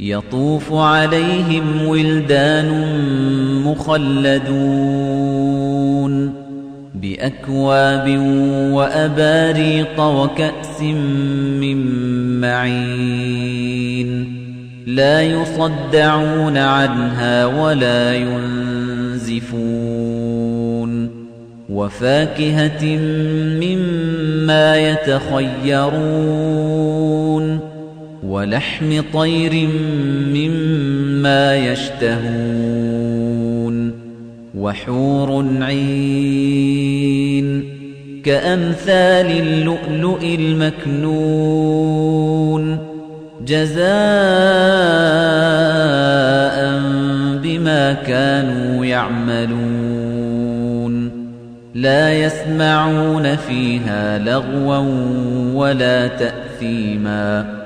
يطوف عليهم ولدان مخلدون بأكواب وأباريق وكأس من معين لا يصدعون عنها ولا ينزفون وفاكهة مما يتخيرون ولحم طير مما يشتهون وحور عين كأمثال اللؤلؤ المكنون جزاء بما كانوا يعملون لا يسمعون فيها لغوا ولا تأثيما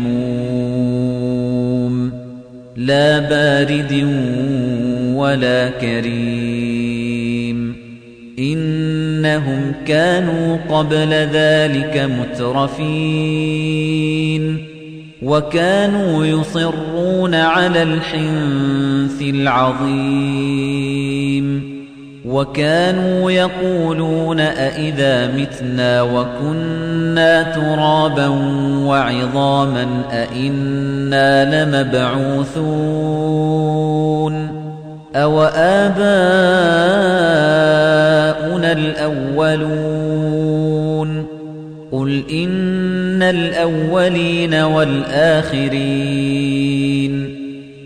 لا بارد ولا كريم. إنهم كانوا قبل ذلك مترفين. وكانوا يصرون على الحنث العظيم. وكانوا يقولون أئذا متنا وكنا ترابا وعظاما أئنا لمبعوثون أو آباؤنا الأولون قل إن الأولين والآخرين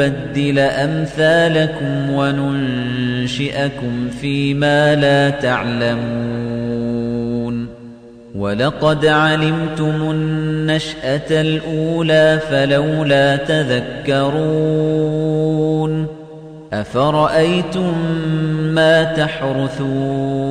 نبدل أمثالكم وننشئكم فيما لا تعلمون ولقد علمتم النشأة الأولى فلولا تذكرون أفرأيتم ما تحرثون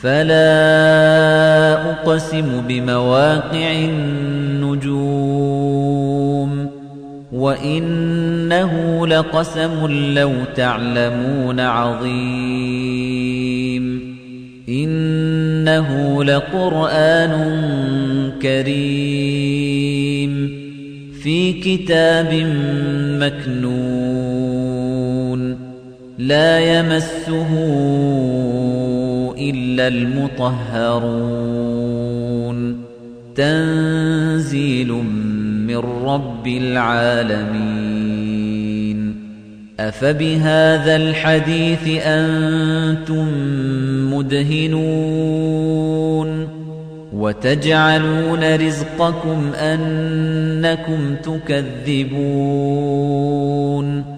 فلا أقسم بمواقع النجوم وإنه لقسم لو تعلمون عظيم إنه لقرآن كريم في كتاب مكنون لا يمسه إلا المطهرون. تنزيل من رب العالمين. أفبهذا الحديث أنتم مدهنون؟ وتجعلون رزقكم أنكم تكذبون.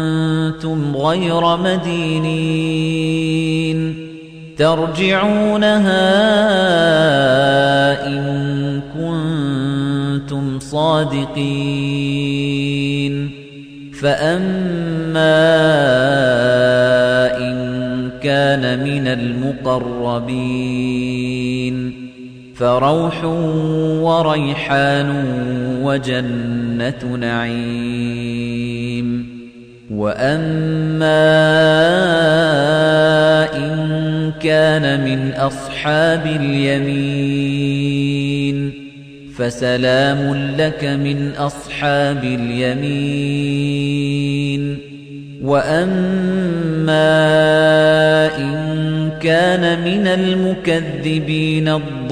غير مدينين. ترجعونها إن كنتم صادقين. فأما إن كان من المقربين. فروح وريحان وجنة نعيم. وأما إن كان من أصحاب اليمين فسلام لك من أصحاب اليمين وَأَمَّا إِن كَانَ مِنَ الْمُكَذِّبِينَ الضَّالِّينَ